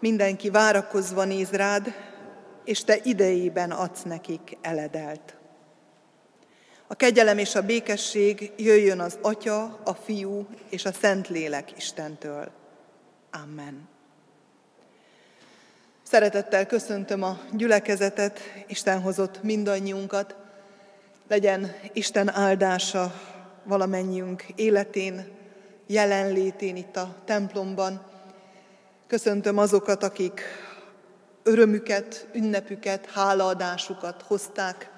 Mindenki várakozva néz rád, és te idejében adsz nekik eledelt. A kegyelem és a békesség jöjjön az Atya, a Fiú és a Szentlélek Istentől. Amen. Szeretettel köszöntöm a gyülekezetet, Isten hozott mindannyiunkat. Legyen Isten áldása valamennyiünk életén, jelenlétén itt a templomban. Köszöntöm azokat, akik örömüket, ünnepüket, hálaadásukat hozták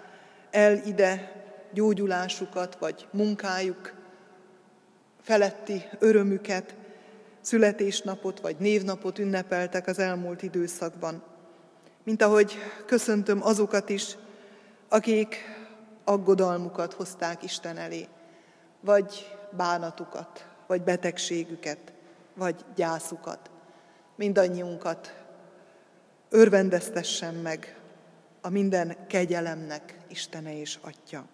el ide, gyógyulásukat vagy munkájuk feletti örömüket, születésnapot vagy névnapot ünnepeltek az elmúlt időszakban. Mint ahogy köszöntöm azokat is, akik aggodalmukat hozták Isten elé, vagy bánatukat, vagy betegségüket, vagy gyászukat. Mindannyiunkat örvendeztessen meg a minden kegyelemnek Istene és Atya.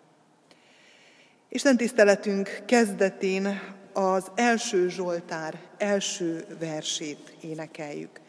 Isten tiszteletünk kezdetén az első Zsoltár első versét énekeljük.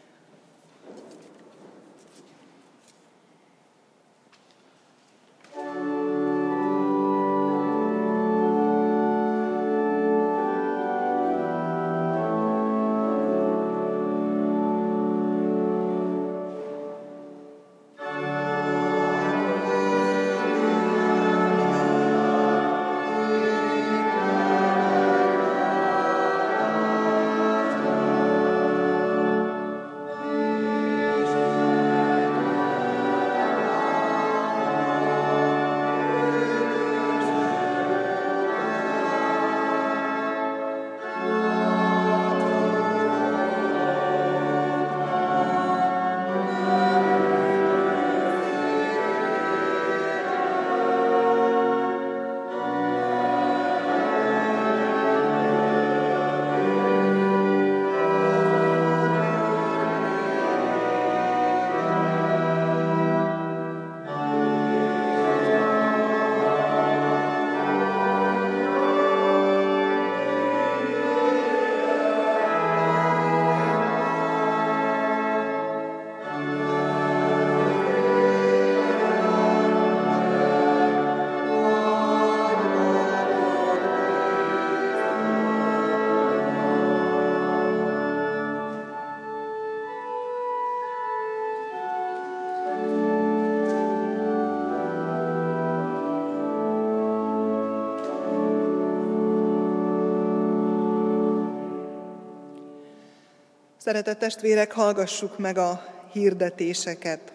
Szeretett testvérek, hallgassuk meg a hirdetéseket.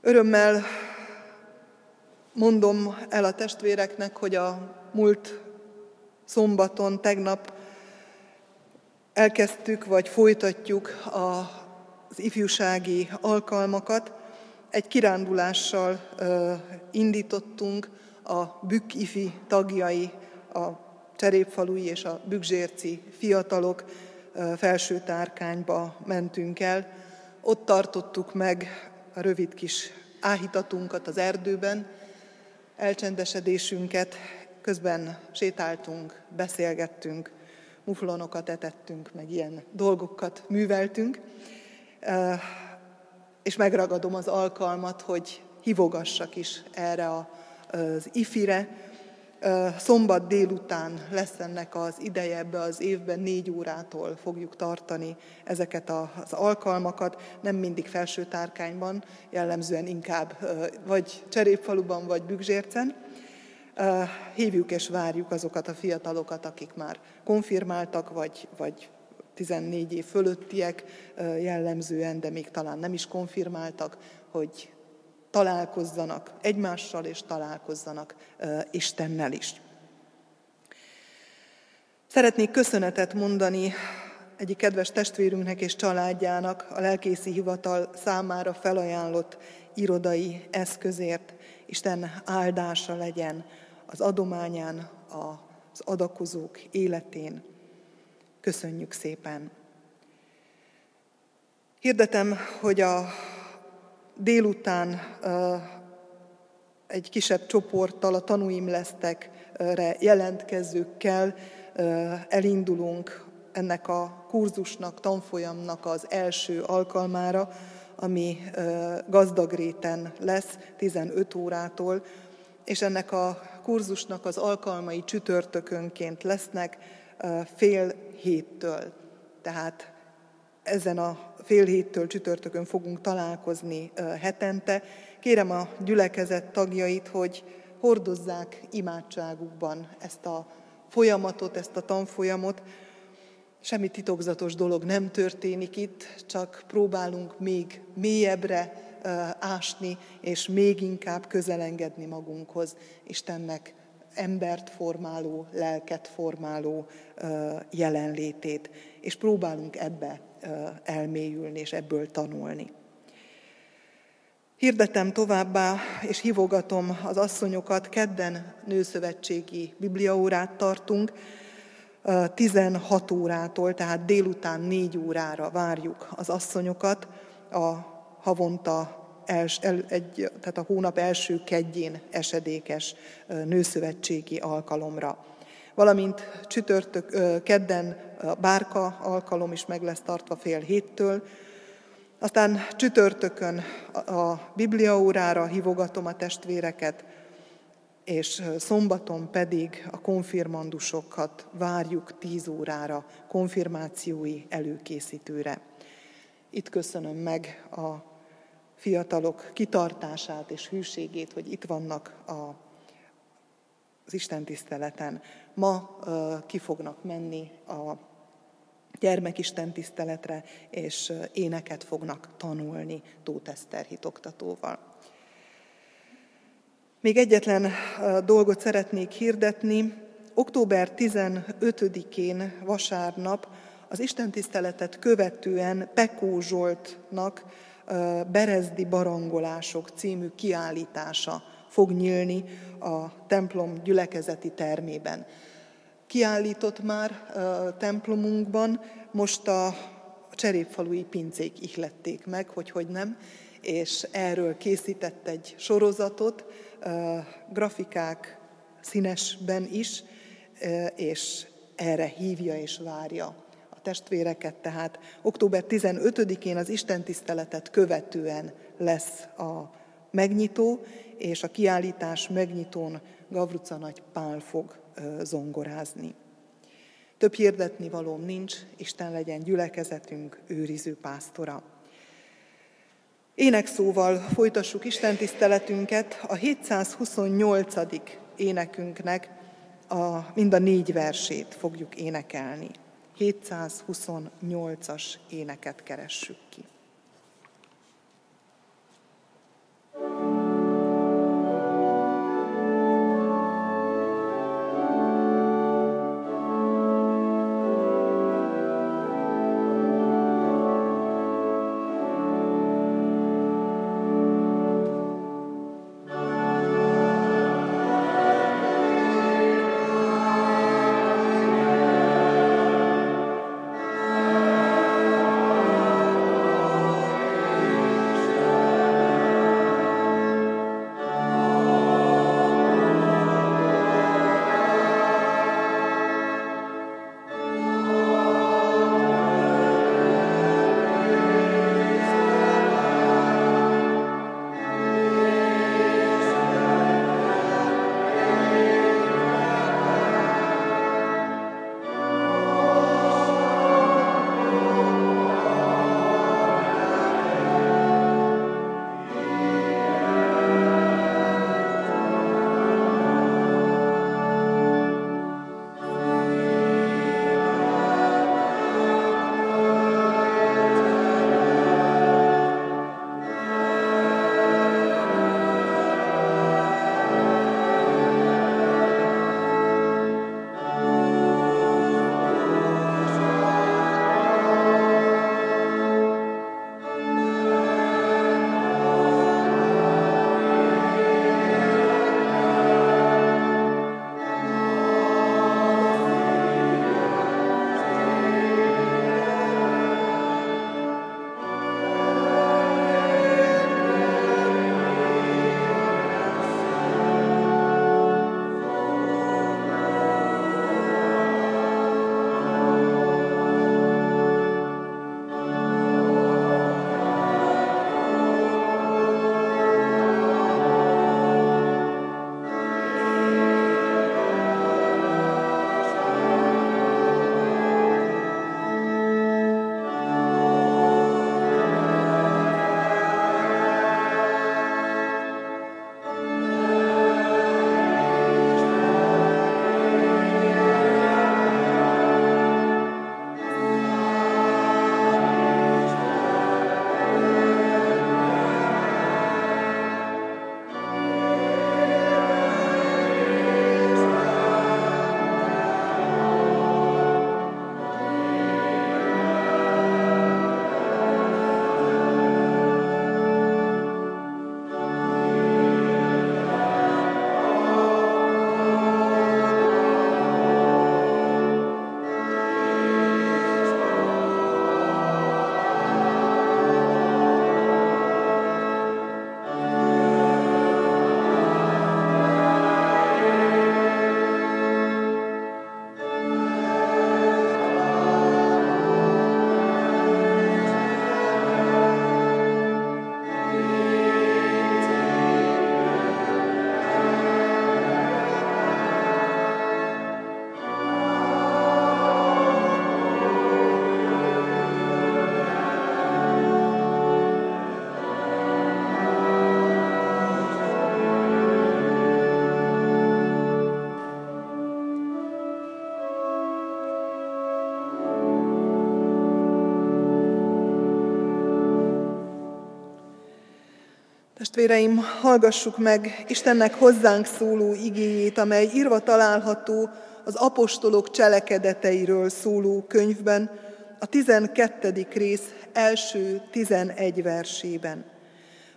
Örömmel mondom el a testvéreknek, hogy a múlt szombaton, tegnap elkezdtük, vagy folytatjuk az ifjúsági alkalmakat. Egy kirándulással indítottunk a Bükk ifi tagjai, a Cserépfalui és a Bükzsérci fiatalok felső tárkányba mentünk el. Ott tartottuk meg a rövid kis áhítatunkat az erdőben, elcsendesedésünket, közben sétáltunk, beszélgettünk, muflonokat etettünk, meg ilyen dolgokat műveltünk, és megragadom az alkalmat, hogy hívogassak is erre az ifire, Szombat délután lesz ennek az ideje ebbe az évben, négy órától fogjuk tartani ezeket az alkalmakat, nem mindig felső tárkányban, jellemzően inkább vagy Cserépfaluban, vagy Bükzsércen. Hívjuk és várjuk azokat a fiatalokat, akik már konfirmáltak, vagy, vagy 14 év fölöttiek jellemzően, de még talán nem is konfirmáltak, hogy találkozzanak egymással, és találkozzanak Istennel is. Szeretnék köszönetet mondani egyik kedves testvérünknek és családjának a lelkészi hivatal számára felajánlott irodai eszközért. Isten áldása legyen az adományán, az adakozók életén. Köszönjük szépen! Hirdetem, hogy a délután egy kisebb csoporttal, a tanúim lesztekre jelentkezőkkel elindulunk ennek a kurzusnak, tanfolyamnak az első alkalmára, ami gazdagréten lesz 15 órától, és ennek a kurzusnak az alkalmai csütörtökönként lesznek fél héttől. Tehát ezen a fél héttől csütörtökön fogunk találkozni hetente. Kérem a gyülekezet tagjait, hogy hordozzák imádságukban ezt a folyamatot, ezt a tanfolyamot. Semmi titokzatos dolog nem történik itt, csak próbálunk még mélyebbre ásni, és még inkább közelengedni magunkhoz Istennek embert formáló, lelket formáló jelenlétét, és próbálunk ebbe elmélyülni, és ebből tanulni. Hirdetem továbbá, és hívogatom az asszonyokat, kedden nőszövetségi bibliaórát tartunk, 16 órától, tehát délután 4 órára várjuk az asszonyokat a havonta els, el, egy, tehát a hónap első kedjén esedékes nőszövetségi alkalomra. Valamint csütörtök, kedden a bárka alkalom is meg lesz tartva fél héttől, aztán csütörtökön a bibliaórára hívogatom a testvéreket, és szombaton pedig a konfirmandusokat várjuk tíz órára, konfirmációi előkészítőre. Itt köszönöm meg a fiatalok kitartását és hűségét, hogy itt vannak a, az Isten tiszteleten. Ma ki fognak menni a gyermekisten tiszteletre, és éneket fognak tanulni Tóth Eszter hitoktatóval. Még egyetlen dolgot szeretnék hirdetni. Október 15-én vasárnap az istentiszteletet követően Pekó Zsoltnak Berezdi Barangolások című kiállítása fog nyílni a templom gyülekezeti termében. Kiállított már a templomunkban, most a cserépfalui pincék ihlették meg, hogy hogy nem, és erről készített egy sorozatot, grafikák színesben is, és erre hívja és várja testvéreket, tehát október 15-én az Isten tiszteletet követően lesz a megnyitó, és a kiállítás megnyitón Gavruca Nagy Pál fog zongorázni. Több hirdetni valóm nincs, Isten legyen gyülekezetünk őriző pásztora. Énekszóval folytassuk Isten tiszteletünket, a 728. énekünknek a, mind a négy versét fogjuk énekelni. 728-as éneket keressük ki. Testvéreim, hallgassuk meg Istennek hozzánk szóló igéjét, amely írva található az apostolok cselekedeteiről szóló könyvben, a 12. rész első 11 versében.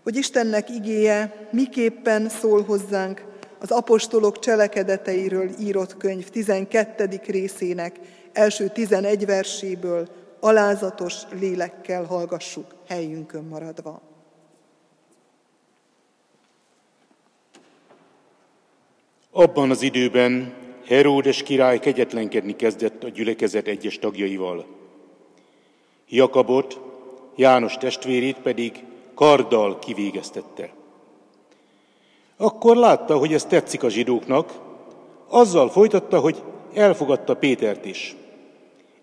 Hogy Istennek igéje miképpen szól hozzánk az apostolok cselekedeteiről írott könyv 12. részének első 11 verséből alázatos lélekkel hallgassuk helyünkön maradva. Abban az időben Heródes király kegyetlenkedni kezdett a gyülekezet egyes tagjaival. Jakabot, János testvérét pedig karddal kivégeztette. Akkor látta, hogy ez tetszik a zsidóknak, azzal folytatta, hogy elfogadta Pétert is.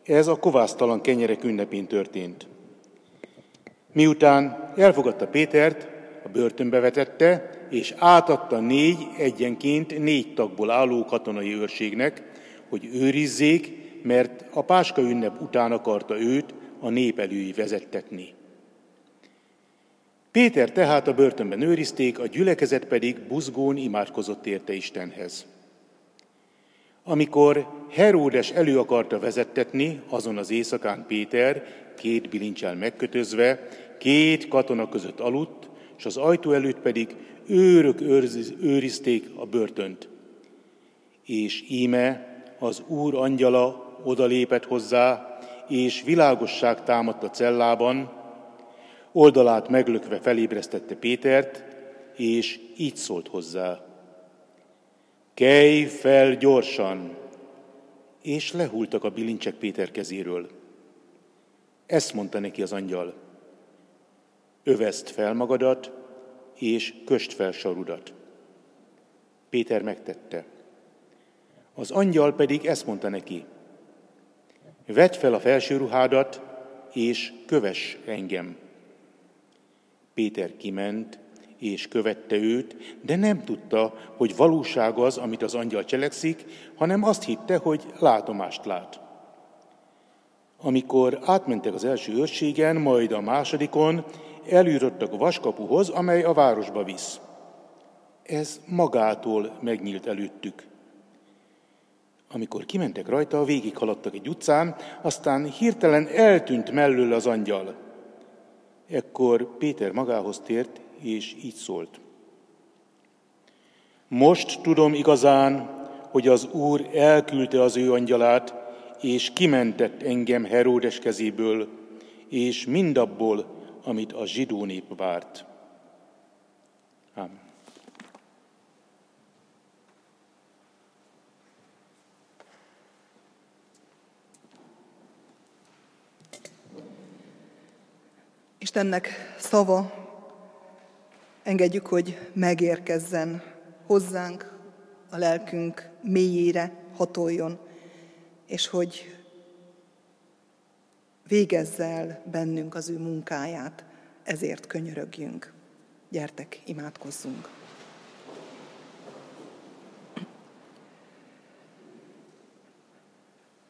Ez a kovásztalan kenyerek ünnepén történt. Miután elfogadta Pétert, a börtönbe vetette, és átadta négy egyenként négy tagból álló katonai őrségnek, hogy őrizzék, mert a Páska ünnep után akarta őt a nép elői vezettetni. Péter tehát a börtönben őrizték, a gyülekezet pedig buzgón imádkozott érte Istenhez. Amikor Heródes elő akarta vezettetni, azon az éjszakán Péter, két bilincsel megkötözve, két katona között aludt, és az ajtó előtt pedig őrök őrizték a börtönt. És íme az Úr angyala odalépett hozzá, és világosság támadt a cellában, oldalát meglökve felébresztette Pétert, és így szólt hozzá. Kelj fel gyorsan! És lehultak a bilincsek Péter kezéről. Ezt mondta neki az angyal. Öveszt fel magadat, és köst fel sarudat. Péter megtette. Az angyal pedig ezt mondta neki. Vedd fel a felső ruhádat, és köves engem. Péter kiment, és követte őt, de nem tudta, hogy valóság az, amit az angyal cselekszik, hanem azt hitte, hogy látomást lát. Amikor átmentek az első őrségen, majd a másodikon, eljutottak a vaskapuhoz, amely a városba visz. Ez magától megnyílt előttük. Amikor kimentek rajta, végighaladtak egy utcán, aztán hirtelen eltűnt mellől az angyal. Ekkor Péter magához tért, és így szólt. Most tudom igazán, hogy az Úr elküldte az ő angyalát, és kimentett engem Heródes kezéből, és mindabból, amit a zsidó nép várt. Amen. Istennek szava, engedjük, hogy megérkezzen hozzánk, a lelkünk mélyére hatoljon, és hogy végezze el bennünk az ő munkáját, ezért könyörögjünk. Gyertek, imádkozzunk!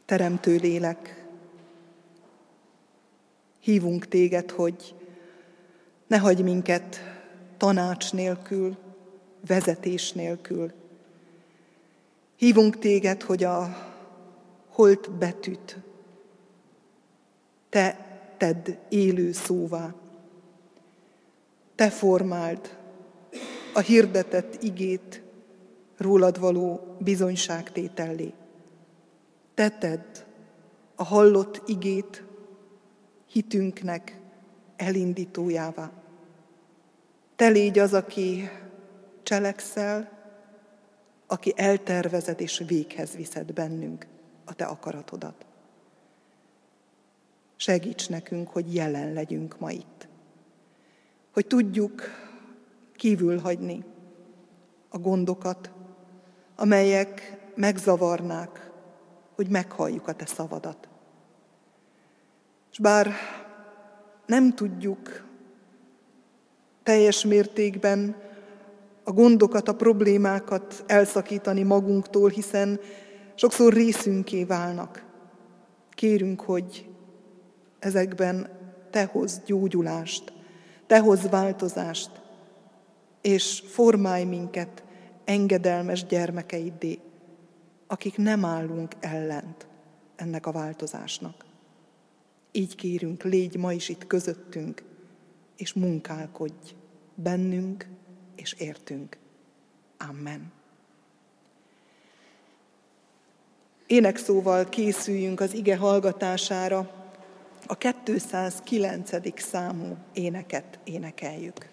Teremtő lélek, hívunk téged, hogy ne hagyj minket tanács nélkül, vezetés nélkül. Hívunk téged, hogy a holt betűt te tedd élő szóvá. Te formáld a hirdetett igét rólad való bizonyságtétellé. Te tedd a hallott igét hitünknek elindítójává. Te légy az, aki cselekszel, aki eltervezed és véghez viszed bennünk a te akaratodat. Segíts nekünk, hogy jelen legyünk ma itt. Hogy tudjuk kívül hagyni a gondokat, amelyek megzavarnák, hogy meghalljuk a te szavadat. És bár nem tudjuk teljes mértékben a gondokat, a problémákat elszakítani magunktól, hiszen sokszor részünké válnak. Kérünk, hogy ezekben te hoz gyógyulást, te hoz változást, és formálj minket engedelmes gyermekeiddé, akik nem állunk ellent ennek a változásnak. Így kérünk, légy ma is itt közöttünk, és munkálkodj bennünk és értünk. Amen. Énekszóval készüljünk az ige hallgatására, a 209. számú éneket énekeljük.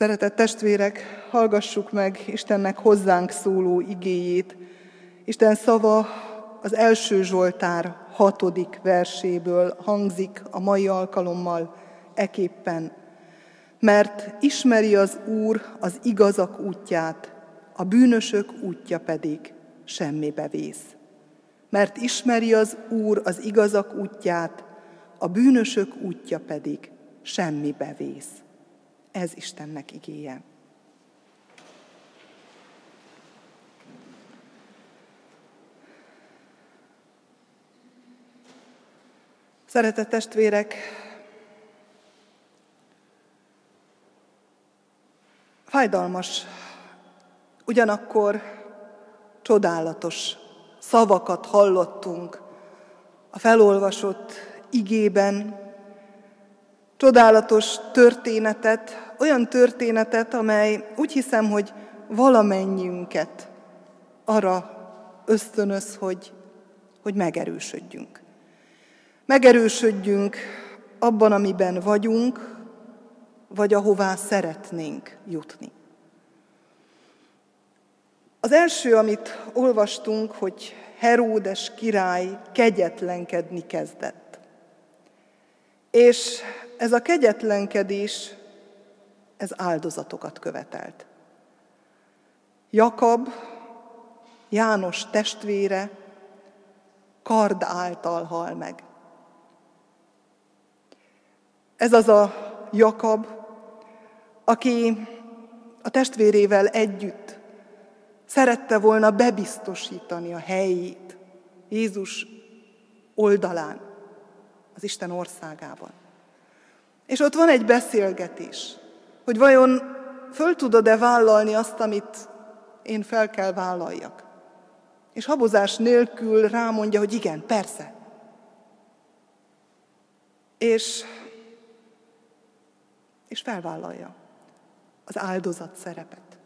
Szeretett testvérek, hallgassuk meg Istennek hozzánk szóló igéjét. Isten szava az első Zsoltár hatodik verséből hangzik a mai alkalommal eképpen. Mert ismeri az Úr az igazak útját, a bűnösök útja pedig semmibe vész. Mert ismeri az Úr az igazak útját, a bűnösök útja pedig semmibe vész. Ez Istennek igéje. Szeretett testvérek, fájdalmas, ugyanakkor csodálatos szavakat hallottunk a felolvasott igében, csodálatos történetet, olyan történetet, amely úgy hiszem, hogy valamennyiünket arra ösztönöz, hogy, hogy megerősödjünk. Megerősödjünk abban, amiben vagyunk, vagy ahová szeretnénk jutni. Az első, amit olvastunk, hogy Heródes király kegyetlenkedni kezdett. És ez a kegyetlenkedés, ez áldozatokat követelt. Jakab, János testvére, kard által hal meg. Ez az a Jakab, aki a testvérével együtt szerette volna bebiztosítani a helyét Jézus oldalán, az Isten országában. És ott van egy beszélgetés, hogy vajon föl tudod-e vállalni azt, amit én fel kell vállaljak. És habozás nélkül rámondja, hogy igen, persze. És, és felvállalja az áldozat szerepet.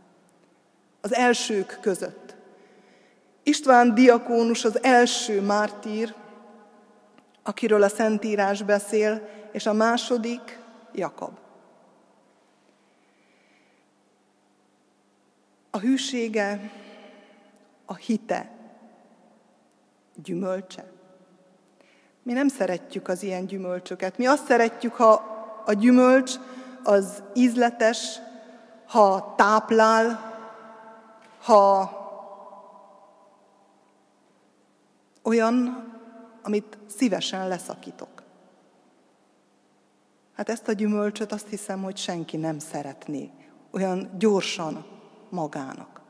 Az elsők között. István diakónus az első mártír, akiről a Szentírás beszél, és a második Jakab. A hűsége, a hite gyümölcse. Mi nem szeretjük az ilyen gyümölcsöket. Mi azt szeretjük, ha a gyümölcs az ízletes, ha táplál, ha olyan, amit szívesen leszakítok. Hát ezt a gyümölcsöt azt hiszem, hogy senki nem szeretné olyan gyorsan magának.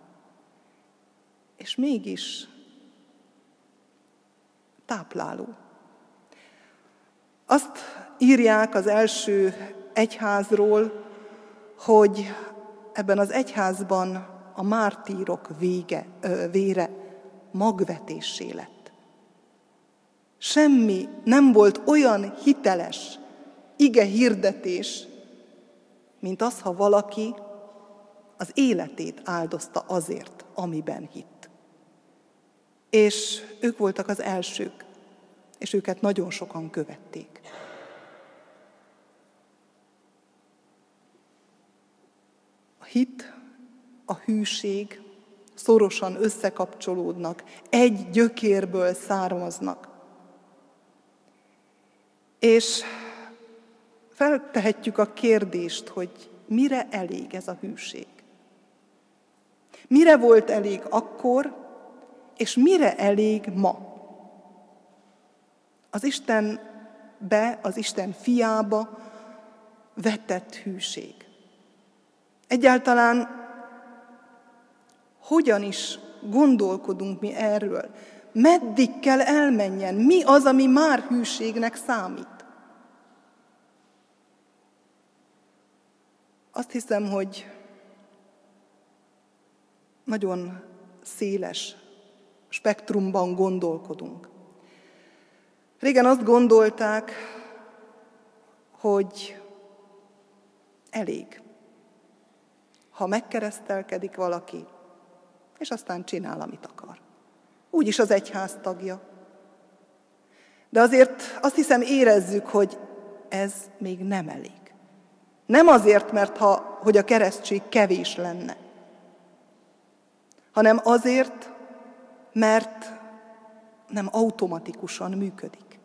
És mégis tápláló. Azt írják az első egyházról, hogy ebben az egyházban a mártírok vége, ö, vére magvetésé lett. Semmi nem volt olyan hiteles ige hirdetés, mint az, ha valaki az életét áldozta azért, amiben hitt. És ők voltak az elsők, és őket nagyon sokan követték. A hit, a hűség szorosan összekapcsolódnak, egy gyökérből származnak. És feltehetjük a kérdést, hogy mire elég ez a hűség? Mire volt elég akkor, és mire elég ma? Az Istenbe, az Isten fiába vetett hűség. Egyáltalán hogyan is gondolkodunk mi erről? Meddig kell elmenjen? Mi az, ami már hűségnek számít? Azt hiszem, hogy nagyon széles spektrumban gondolkodunk. Régen azt gondolták, hogy elég, ha megkeresztelkedik valaki, és aztán csinál, amit akar. Úgyis az egyház tagja. De azért azt hiszem érezzük, hogy ez még nem elég. Nem azért, mert ha, hogy a keresztség kevés lenne, hanem azért, mert nem automatikusan működik.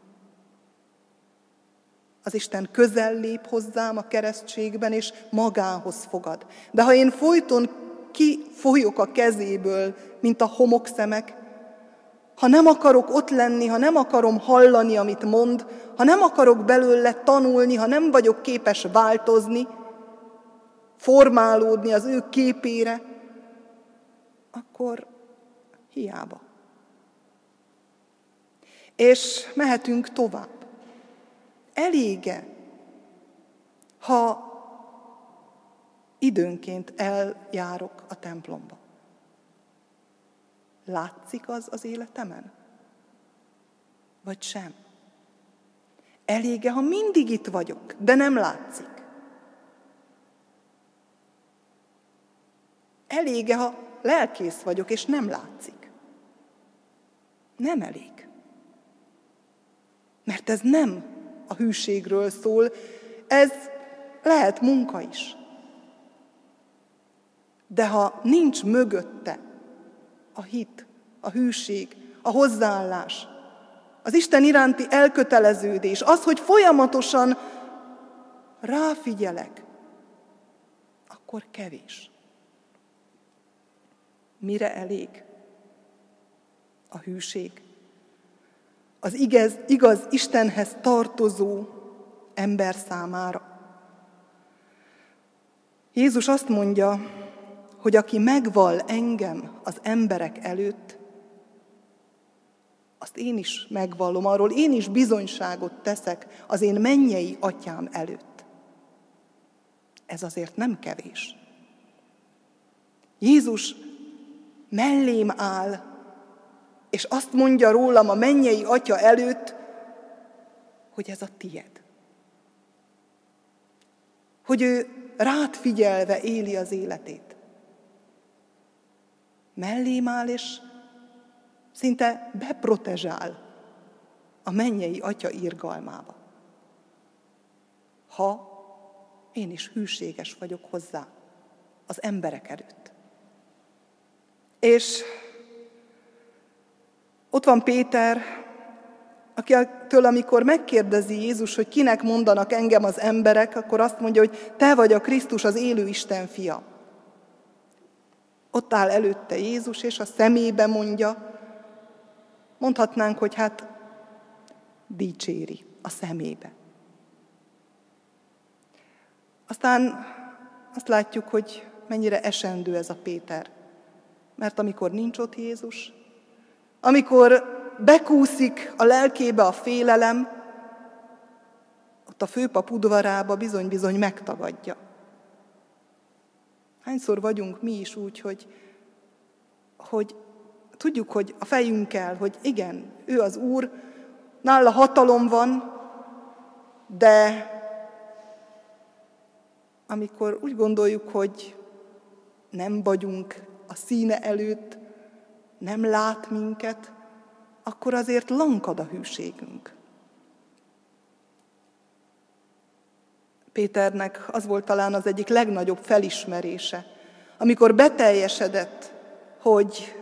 Az Isten közel lép hozzám a keresztségben, és magához fogad. De ha én folyton kifolyok a kezéből, mint a homokszemek, ha nem akarok ott lenni, ha nem akarom hallani, amit mond, ha nem akarok belőle tanulni, ha nem vagyok képes változni, formálódni az ő képére, akkor hiába. És mehetünk tovább. Elége, ha időnként eljárok a templomba. Látszik az az életemen? Vagy sem? Elége, ha mindig itt vagyok, de nem látszik? Elége, ha lelkész vagyok, és nem látszik? Nem elég. Mert ez nem a hűségről szól, ez lehet munka is. De ha nincs mögötte a hit, a hűség, a hozzáállás, az Isten iránti elköteleződés, az, hogy folyamatosan ráfigyelek, akkor kevés. Mire elég a hűség? Az igaz, igaz Istenhez tartozó ember számára. Jézus azt mondja, hogy aki megval engem az emberek előtt, azt én is megvallom, arról én is bizonyságot teszek az én mennyei atyám előtt. Ez azért nem kevés. Jézus mellém áll, és azt mondja rólam a mennyei atya előtt, hogy ez a tied. Hogy ő rád figyelve éli az életét. Mellém áll, és szinte beprotezsál a mennyei atya írgalmába. Ha én is hűséges vagyok hozzá az emberek előtt. És Ott van Péter, akitől amikor megkérdezi Jézus, hogy kinek mondanak engem az emberek, akkor azt mondja, hogy te vagy a Krisztus, az élő Isten fia. Ott áll előtte Jézus, és a szemébe mondja, mondhatnánk, hogy hát dicséri a szemébe. Aztán azt látjuk, hogy mennyire esendő ez a Péter. Mert amikor nincs ott Jézus, amikor bekúszik a lelkébe a félelem, ott a főpap udvarába bizony-bizony megtagadja. Hányszor vagyunk mi is úgy, hogy, hogy tudjuk, hogy a fejünkkel, hogy igen, ő az Úr, nála hatalom van, de amikor úgy gondoljuk, hogy nem vagyunk a színe előtt, nem lát minket, akkor azért lankad a hűségünk. Péternek az volt talán az egyik legnagyobb felismerése, amikor beteljesedett, hogy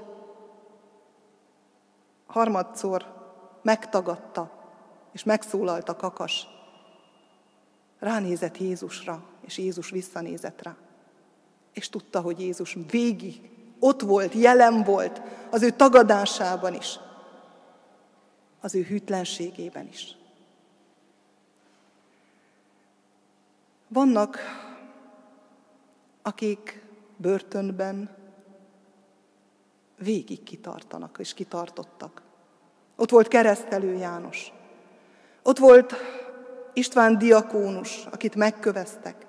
harmadszor megtagadta, és megszólalt a kakas. Ránézett Jézusra, és Jézus visszanézett rá. És tudta, hogy Jézus végig ott volt, jelen volt az ő tagadásában is, az ő hűtlenségében is. Vannak, akik börtönben végig kitartanak és kitartottak. Ott volt keresztelő János. Ott volt István diakónus, akit megköveztek.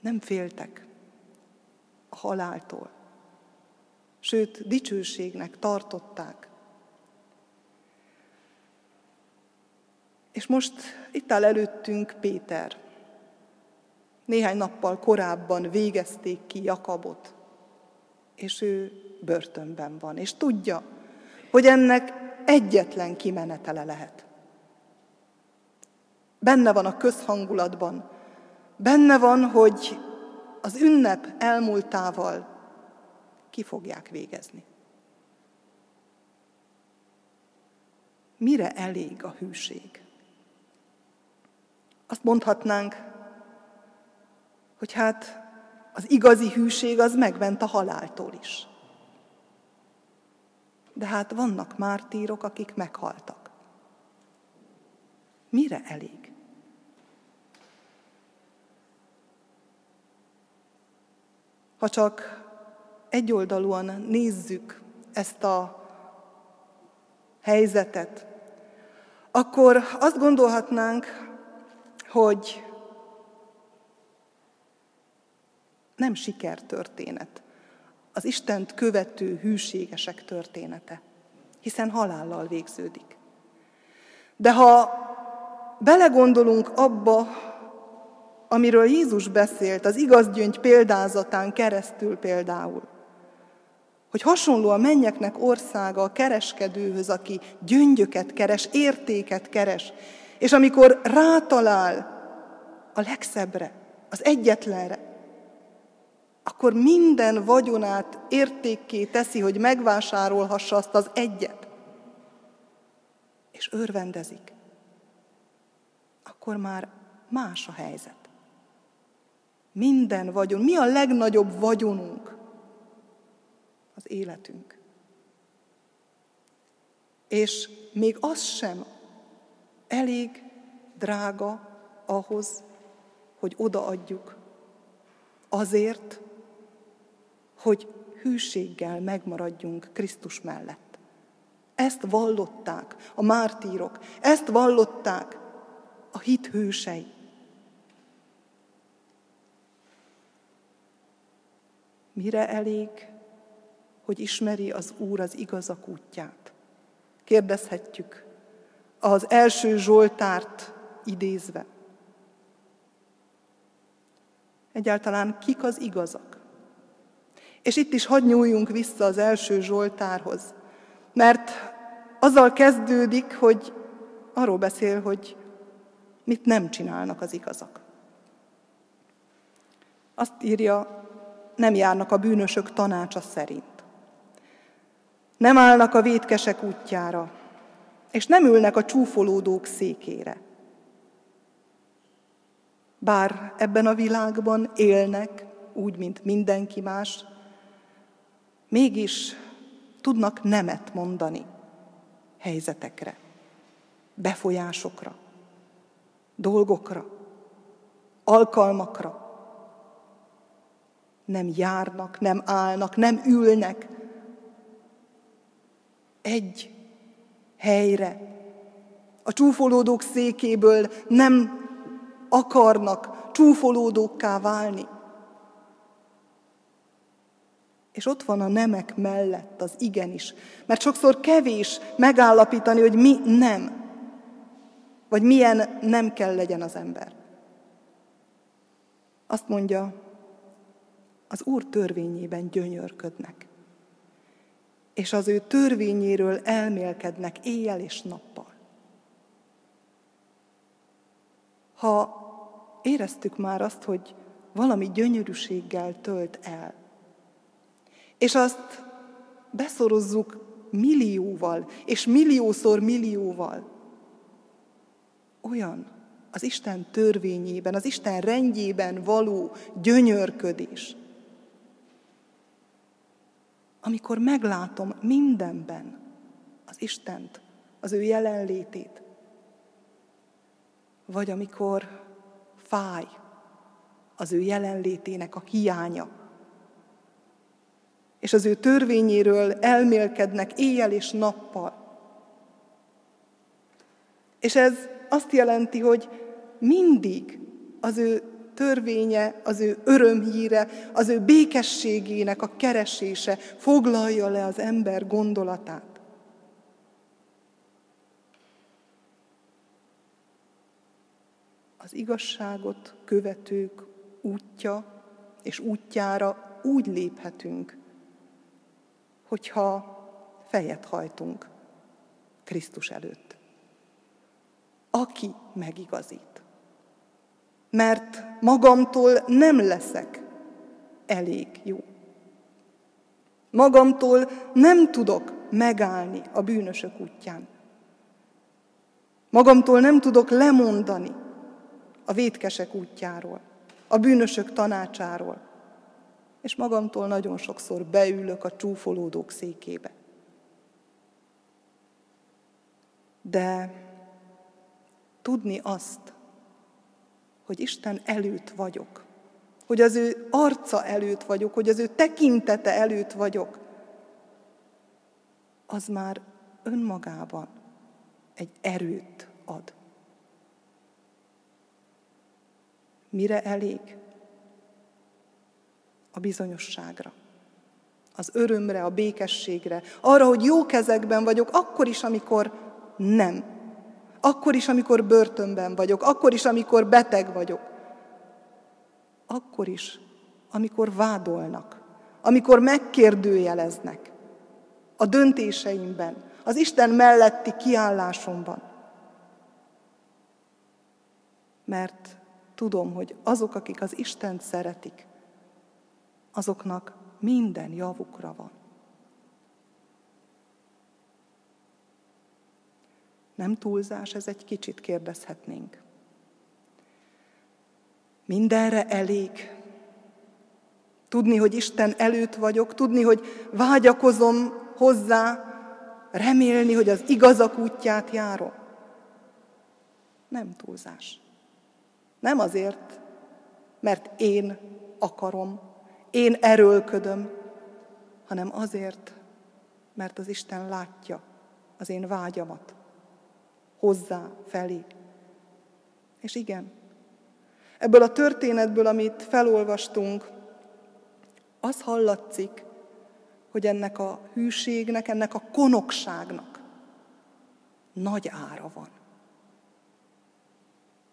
Nem féltek a haláltól. Sőt, dicsőségnek tartották. És most itt áll előttünk Péter. Néhány nappal korábban végezték ki Jakabot, és ő börtönben van, és tudja, hogy ennek egyetlen kimenetele lehet. Benne van a közhangulatban, benne van, hogy az ünnep elmúltával ki fogják végezni. Mire elég a hűség? Azt mondhatnánk, hogy hát az igazi hűség az megment a haláltól is. De hát vannak mártírok, akik meghaltak. Mire elég? Ha csak egyoldalúan nézzük ezt a helyzetet, akkor azt gondolhatnánk, hogy nem sikertörténet, az Istent követő hűségesek története, hiszen halállal végződik. De ha belegondolunk abba, amiről Jézus beszélt, az igaz gyöngy példázatán keresztül például, hogy hasonló a mennyeknek országa a kereskedőhöz, aki gyöngyöket keres, értéket keres, és amikor rátalál a legszebbre, az egyetlenre, akkor minden vagyonát értékké teszi, hogy megvásárolhassa azt az egyet, és örvendezik, akkor már más a helyzet. Minden vagyon. Mi a legnagyobb vagyonunk? Az életünk. És még az sem elég drága ahhoz, hogy odaadjuk. Azért, hogy hűséggel megmaradjunk Krisztus mellett. Ezt vallották a mártírok, ezt vallották a hit hősei. Mire elég, hogy ismeri az Úr az igazak útját? Kérdezhetjük az első Zsoltárt idézve. Egyáltalán kik az igazak? És itt is hadd nyúljunk vissza az első Zsoltárhoz, mert azzal kezdődik, hogy arról beszél, hogy mit nem csinálnak az igazak. Azt írja, nem járnak a bűnösök tanácsa szerint. Nem állnak a vétkesek útjára, és nem ülnek a csúfolódók székére. Bár ebben a világban élnek, úgy, mint mindenki más, mégis tudnak nemet mondani helyzetekre, befolyásokra, dolgokra, alkalmakra. Nem járnak, nem állnak, nem ülnek egy helyre. A csúfolódók székéből nem akarnak csúfolódókká válni. És ott van a nemek mellett az igenis. Mert sokszor kevés megállapítani, hogy mi nem. Vagy milyen nem kell legyen az ember. Azt mondja, az Úr törvényében gyönyörködnek. És az ő törvényéről elmélkednek éjjel és nappal. Ha éreztük már azt, hogy valami gyönyörűséggel tölt el, és azt beszorozzuk millióval, és milliószor millióval. Olyan az Isten törvényében, az Isten rendjében való gyönyörködés. Amikor meglátom mindenben az Istent, az ő jelenlétét, vagy amikor fáj az ő jelenlétének a hiánya, és az ő törvényéről elmélkednek éjjel és nappal. És ez azt jelenti, hogy mindig az ő törvénye, az ő örömhíre, az ő békességének a keresése foglalja le az ember gondolatát. Az igazságot követők útja és útjára úgy léphetünk, hogyha fejet hajtunk Krisztus előtt. Aki megigazít. Mert magamtól nem leszek elég jó. Magamtól nem tudok megállni a bűnösök útján. Magamtól nem tudok lemondani a vétkesek útjáról, a bűnösök tanácsáról és magamtól nagyon sokszor beülök a csúfolódók székébe. De tudni azt, hogy Isten előtt vagyok, hogy az ő arca előtt vagyok, hogy az ő tekintete előtt vagyok, az már önmagában egy erőt ad. Mire elég? a bizonyosságra, az örömre, a békességre, arra, hogy jó kezekben vagyok, akkor is, amikor nem. Akkor is, amikor börtönben vagyok, akkor is, amikor beteg vagyok. Akkor is, amikor vádolnak, amikor megkérdőjeleznek a döntéseimben, az Isten melletti kiállásomban. Mert tudom, hogy azok, akik az Istent szeretik, azoknak minden javukra van. Nem túlzás, ez egy kicsit kérdezhetnénk. Mindenre elég. Tudni, hogy Isten előtt vagyok, tudni, hogy vágyakozom hozzá, remélni, hogy az igazak útját járom. Nem túlzás. Nem azért, mert én akarom, én erőlködöm, hanem azért, mert az Isten látja az én vágyamat hozzá, felé. És igen, ebből a történetből, amit felolvastunk, az hallatszik, hogy ennek a hűségnek, ennek a konokságnak nagy ára van.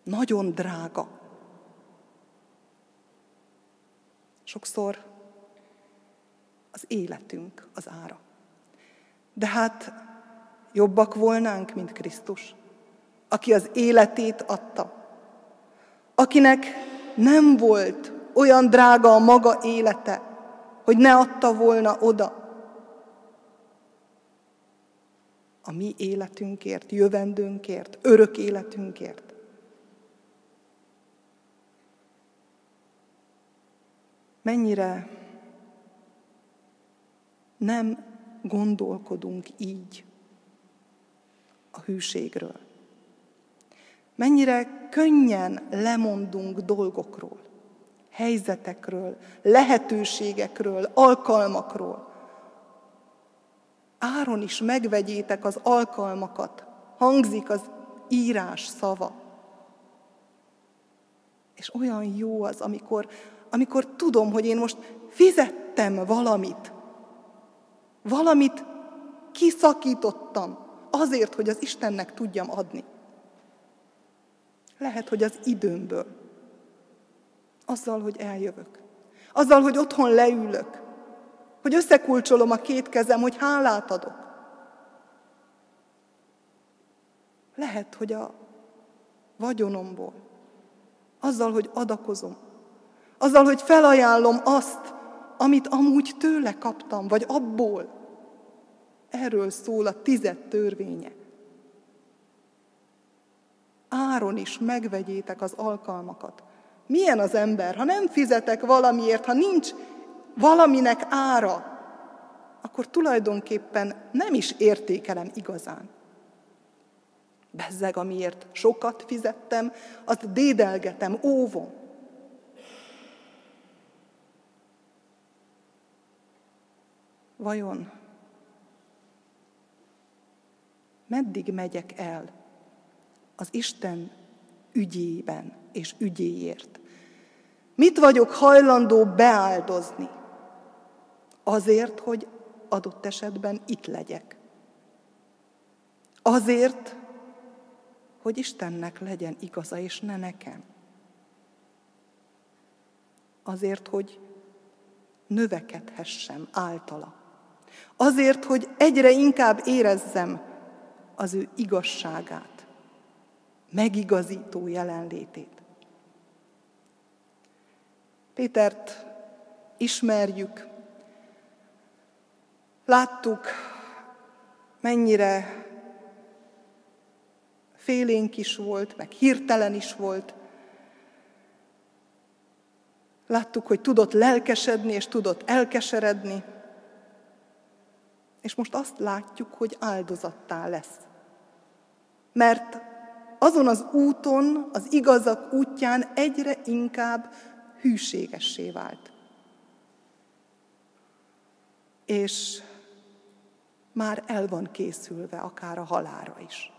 Nagyon drága. Sokszor az életünk az ára. De hát jobbak volnánk, mint Krisztus, aki az életét adta, akinek nem volt olyan drága a maga élete, hogy ne adta volna oda. a mi életünkért, jövendőnkért, örök életünkért. Mennyire nem gondolkodunk így a hűségről. Mennyire könnyen lemondunk dolgokról, helyzetekről, lehetőségekről, alkalmakról. Áron is megvegyétek az alkalmakat, hangzik az írás szava. És olyan jó az, amikor, amikor tudom, hogy én most fizettem valamit, valamit kiszakítottam azért, hogy az Istennek tudjam adni. Lehet, hogy az időmből. Azzal, hogy eljövök. Azzal, hogy otthon leülök. Hogy összekulcsolom a két kezem, hogy hálát adok. Lehet, hogy a vagyonomból. Azzal, hogy adakozom. Azzal, hogy felajánlom azt, amit amúgy tőle kaptam, vagy abból. Erről szól a tized törvénye. Áron is megvegyétek az alkalmakat. Milyen az ember, ha nem fizetek valamiért, ha nincs valaminek ára, akkor tulajdonképpen nem is értékelem igazán. Bezzeg, amiért sokat fizettem, azt dédelgetem, óvom. Vajon meddig megyek el az Isten ügyében és ügyéért. Mit vagyok hajlandó beáldozni? Azért, hogy adott esetben itt legyek. Azért, hogy Istennek legyen igaza, és ne nekem. Azért, hogy növekedhessem általa. Azért, hogy egyre inkább érezzem az ő igazságát megigazító jelenlétét. Pétert ismerjük, láttuk, mennyire félénk is volt, meg hirtelen is volt. Láttuk, hogy tudott lelkesedni, és tudott elkeseredni. És most azt látjuk, hogy áldozattá lesz. Mert azon az úton, az igazak útján egyre inkább hűségessé vált. És már el van készülve akár a halára is.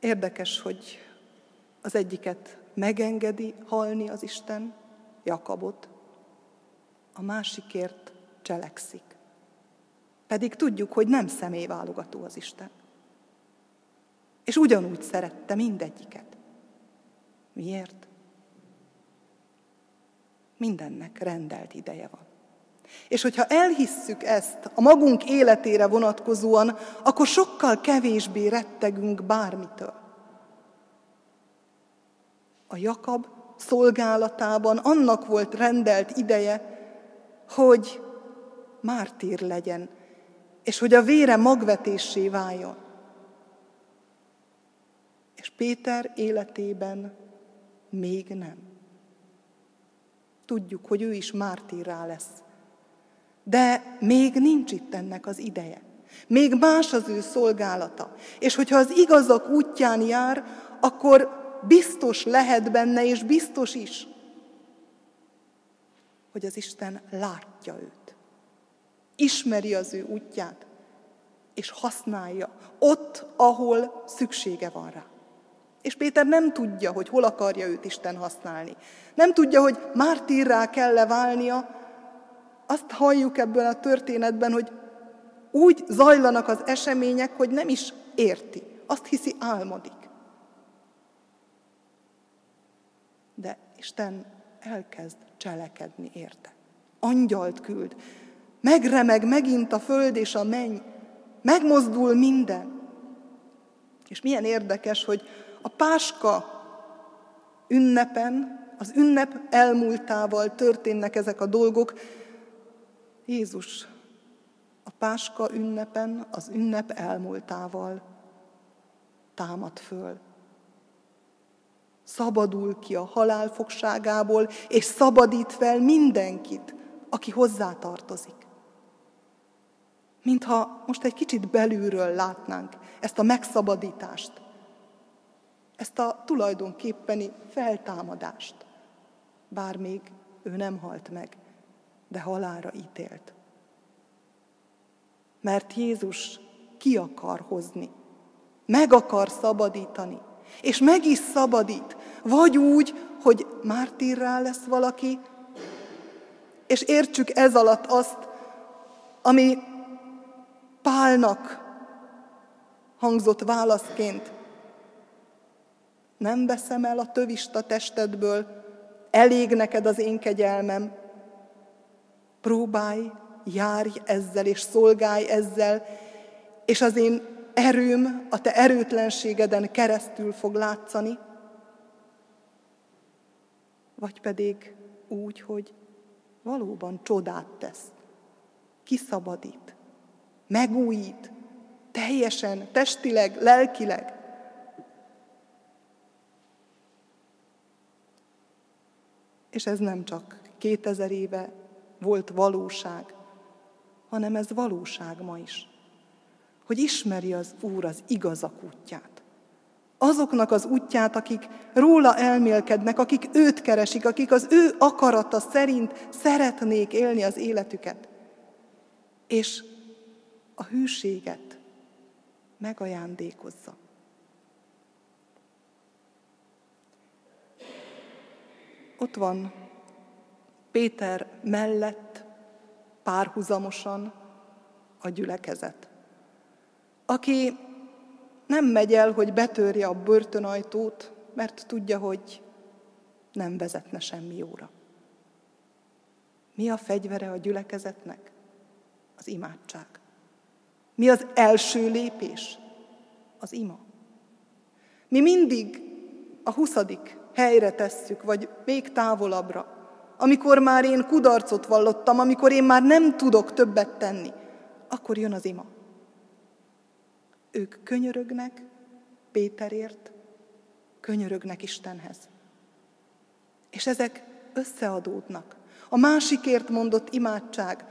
Érdekes, hogy az egyiket megengedi halni az Isten, Jakabot, a másikért cselekszik. Pedig tudjuk, hogy nem személyválogató az Isten. És ugyanúgy szerette mindegyiket. Miért? Mindennek rendelt ideje van. És hogyha elhisszük ezt a magunk életére vonatkozóan, akkor sokkal kevésbé rettegünk bármitől. A Jakab szolgálatában annak volt rendelt ideje, hogy mártír legyen, és hogy a vére magvetésé váljon. És Péter életében még nem. Tudjuk, hogy ő is mártírrá lesz. De még nincs itt ennek az ideje. Még más az ő szolgálata. És hogyha az igazak útján jár, akkor biztos lehet benne, és biztos is, hogy az Isten látja őt ismeri az ő útját, és használja ott, ahol szüksége van rá. És Péter nem tudja, hogy hol akarja őt Isten használni. Nem tudja, hogy mártírrá kell-e válnia. Azt halljuk ebből a történetben, hogy úgy zajlanak az események, hogy nem is érti. Azt hiszi, álmodik. De Isten elkezd cselekedni érte. Angyalt küld, Megremeg megint a föld és a menny. Megmozdul minden. És milyen érdekes, hogy a Páska ünnepen, az ünnep elmúltával történnek ezek a dolgok. Jézus a Páska ünnepen, az ünnep elmúltával támad föl. Szabadul ki a halál fogságából, és szabadít fel mindenkit, aki hozzá tartozik. Mintha most egy kicsit belülről látnánk ezt a megszabadítást, ezt a tulajdonképpeni feltámadást, bár még ő nem halt meg, de halára ítélt. Mert Jézus ki akar hozni, meg akar szabadítani, és meg is szabadít, vagy úgy, hogy mártírrá lesz valaki, és értsük ez alatt azt, ami Pálnak hangzott válaszként. Nem veszem el a tövista testedből, elég neked az én kegyelmem. Próbálj, járj ezzel, és szolgálj ezzel, és az én erőm a te erőtlenségeden keresztül fog látszani. Vagy pedig úgy, hogy valóban csodát tesz, kiszabadít, megújít, teljesen, testileg, lelkileg. És ez nem csak 2000 éve volt valóság, hanem ez valóság ma is. Hogy ismeri az Úr az igazak útját. Azoknak az útját, akik róla elmélkednek, akik őt keresik, akik az ő akarata szerint szeretnék élni az életüket. És a hűséget megajándékozza. Ott van Péter mellett párhuzamosan a gyülekezet, aki nem megy el, hogy betörje a börtönajtót, mert tudja, hogy nem vezetne semmi jóra. Mi a fegyvere a gyülekezetnek? Az imádság. Mi az első lépés? Az ima. Mi mindig a huszadik helyre tesszük, vagy még távolabbra, amikor már én kudarcot vallottam, amikor én már nem tudok többet tenni, akkor jön az ima. Ők könyörögnek Péterért, könyörögnek Istenhez. És ezek összeadódnak. A másikért mondott imádság,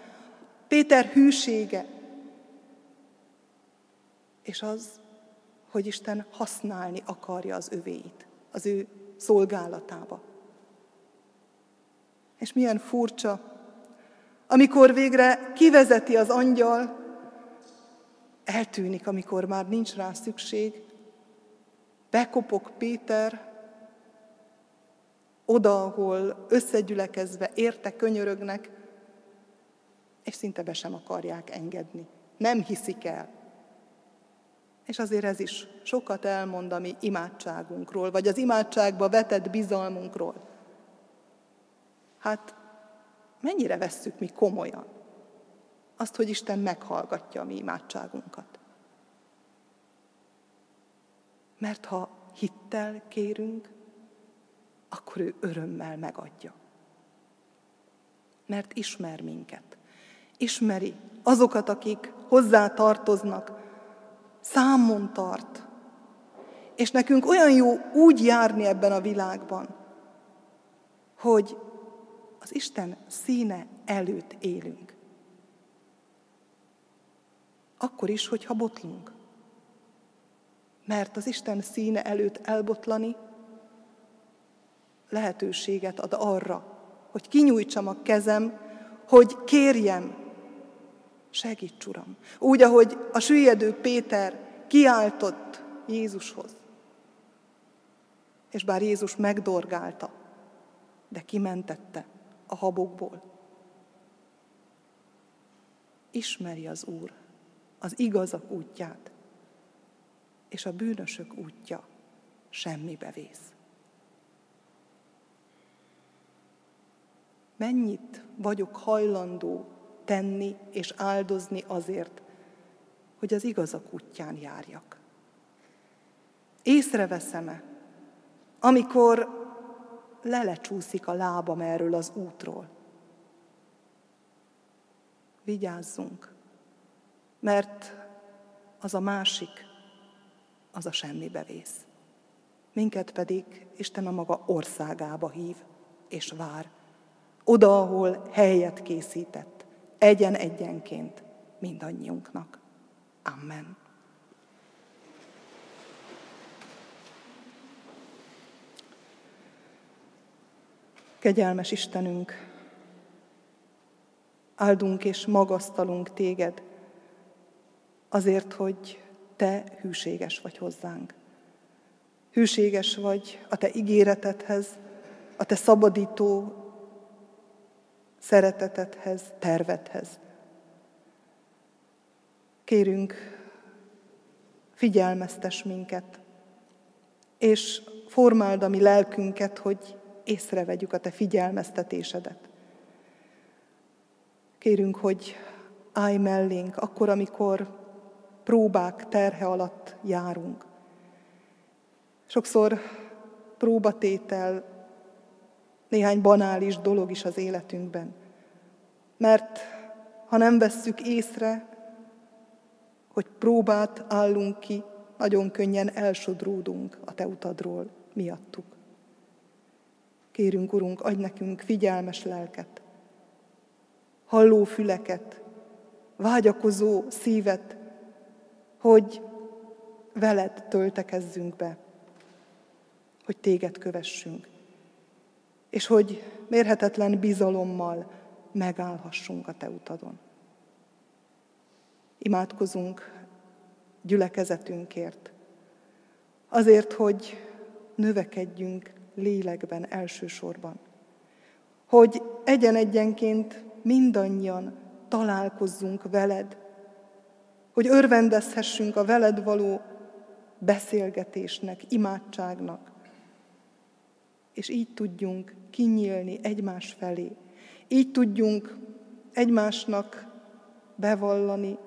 Péter hűsége, és az, hogy Isten használni akarja az övéit, az ő szolgálatába. És milyen furcsa, amikor végre kivezeti az angyal, eltűnik, amikor már nincs rá szükség, bekopok Péter, oda, ahol összegyülekezve érte könyörögnek, és szinte be sem akarják engedni. Nem hiszik el. És azért ez is sokat elmond a mi imádságunkról, vagy az imádságba vetett bizalmunkról. Hát mennyire vesszük mi komolyan azt, hogy Isten meghallgatja a mi imádságunkat. Mert ha hittel kérünk, akkor ő örömmel megadja. Mert ismer minket. Ismeri azokat, akik hozzá tartoznak, számon tart. És nekünk olyan jó úgy járni ebben a világban, hogy az Isten színe előtt élünk. Akkor is, hogyha botlunk. Mert az Isten színe előtt elbotlani lehetőséget ad arra, hogy kinyújtsam a kezem, hogy kérjem, segíts, Uram. Úgy, ahogy a süllyedő Péter kiáltott Jézushoz. És bár Jézus megdorgálta, de kimentette a habokból. Ismeri az Úr az igazak útját, és a bűnösök útja semmibe vész. Mennyit vagyok hajlandó tenni és áldozni azért, hogy az igazak útján járjak. Észreveszem-e, amikor lelecsúszik a lábam erről az útról. Vigyázzunk, mert az a másik, az a semmibe vész. Minket pedig Isten a maga országába hív és vár, oda, ahol helyet készített, egyen-egyenként mindannyiunknak. Amen. Kegyelmes Istenünk, áldunk és magasztalunk téged, azért, hogy te hűséges vagy hozzánk. Hűséges vagy a te ígéretedhez, a te szabadító szeretetedhez, tervedhez. Kérünk, figyelmeztes minket, és formáld a mi lelkünket, hogy észrevegyük a te figyelmeztetésedet. Kérünk, hogy állj mellénk, akkor, amikor próbák terhe alatt járunk. Sokszor próbatétel, néhány banális dolog is az életünkben. Mert ha nem vesszük észre, hogy próbát állunk ki, nagyon könnyen elsodródunk a Te utadról miattuk. Kérünk, Urunk, adj nekünk figyelmes lelket, halló füleket, vágyakozó szívet, hogy veled töltekezzünk be, hogy téged kövessünk, és hogy mérhetetlen bizalommal megállhassunk a te utadon. Imádkozunk gyülekezetünkért, azért, hogy növekedjünk lélekben elsősorban, hogy egyen-egyenként mindannyian találkozzunk veled, hogy örvendezhessünk a veled való beszélgetésnek, imádságnak, és így tudjunk kinyílni egymás felé. Így tudjunk egymásnak bevallani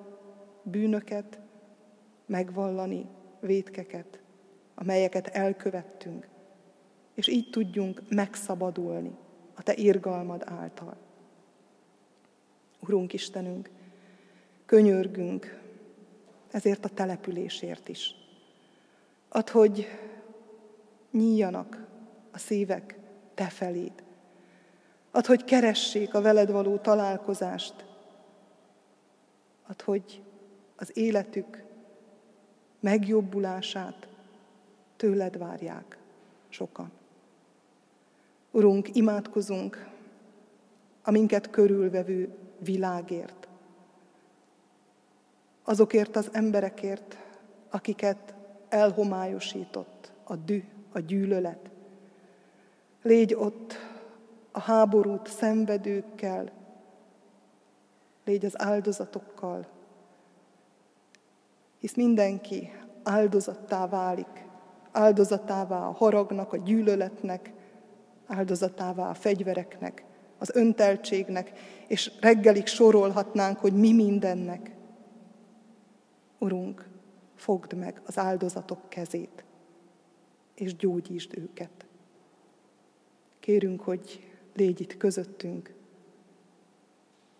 bűnöket, megvallani vétkeket, amelyeket elkövettünk, és így tudjunk megszabadulni a Te irgalmad által. Urunk Istenünk, könyörgünk ezért a településért is. Ad, hogy nyíljanak a szívek te feléd. Ad, hogy keressék a veled való találkozást. Ad, hogy az életük megjobbulását tőled várják sokan. Urunk, imádkozunk a minket körülvevő világért. Azokért az emberekért, akiket elhomályosított a dű, a gyűlölet. Légy ott a háborút szenvedőkkel, légy az áldozatokkal, hisz mindenki áldozattá válik, áldozatává a haragnak, a gyűlöletnek, áldozatává a fegyvereknek, az önteltségnek, és reggelig sorolhatnánk, hogy mi mindennek. Urunk, fogd meg az áldozatok kezét, és gyógyítsd őket. Kérünk, hogy légy itt közöttünk,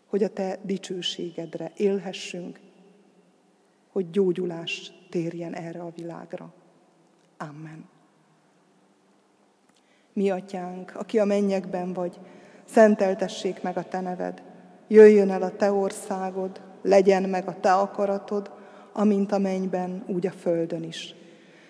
hogy a Te dicsőségedre élhessünk, hogy gyógyulás térjen erre a világra. Amen. Mi atyánk, aki a mennyekben vagy, szenteltessék meg a te neved, jöjjön el a te országod, legyen meg a te akaratod, amint a mennyben, úgy a földön is.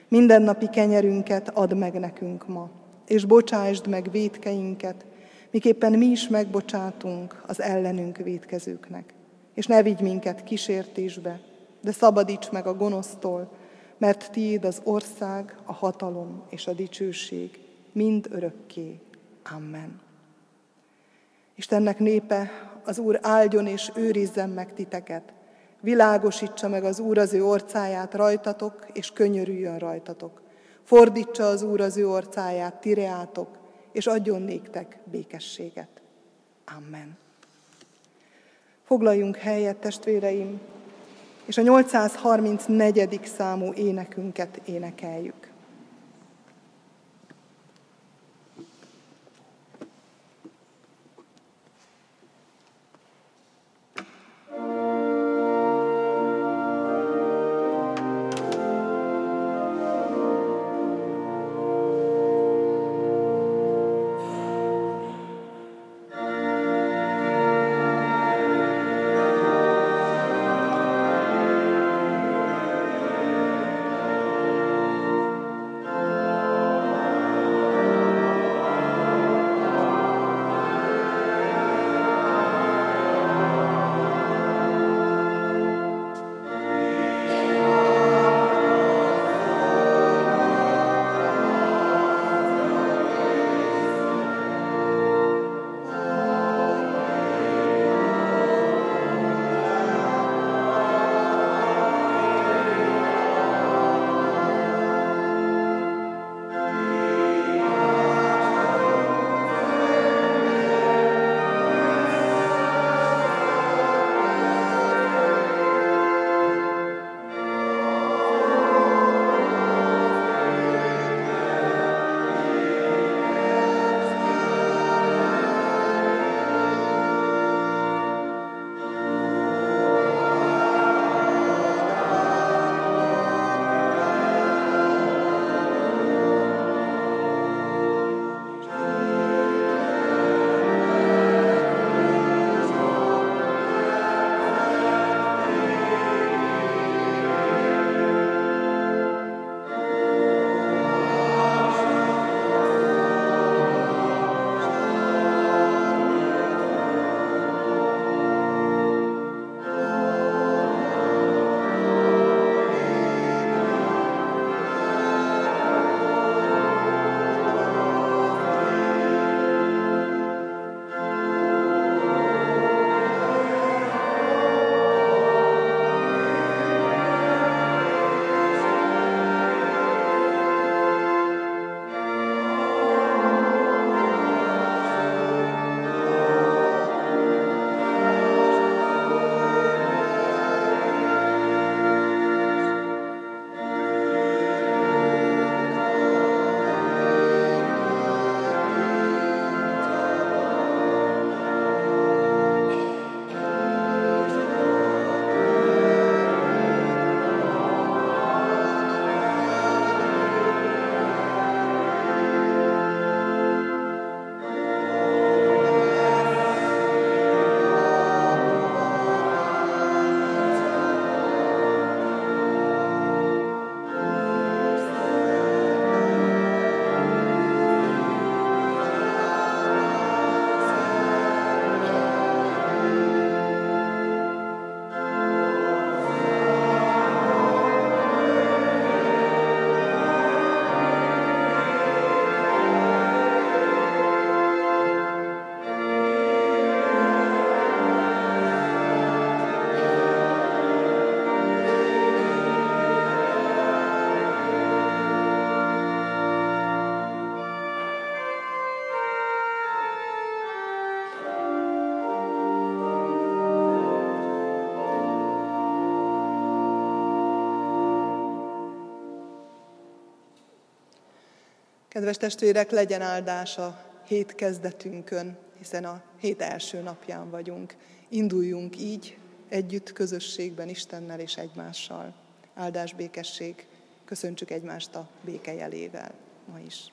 Mindennapi kenyerünket add meg nekünk ma, és bocsásd meg védkeinket, miképpen mi is megbocsátunk az ellenünk védkezőknek. És ne vigy minket kísértésbe, de szabadíts meg a gonosztól, mert tiéd az ország, a hatalom és a dicsőség, mind örökké. Amen. Istennek népe, az Úr áldjon és őrizzen meg titeket, világosítsa meg az Úr az ő orcáját rajtatok, és könyörüljön rajtatok. Fordítsa az Úr az ő orcáját, tireátok, és adjon néktek békességet. Amen. Foglaljunk helyet, testvéreim, és a 834. számú énekünket énekeljük. Kedves testvérek, legyen áldás a hét kezdetünkön, hiszen a hét első napján vagyunk. Induljunk így együtt közösségben Istennel és egymással. Áldás, békesség, köszöntsük egymást a béke jelével ma is.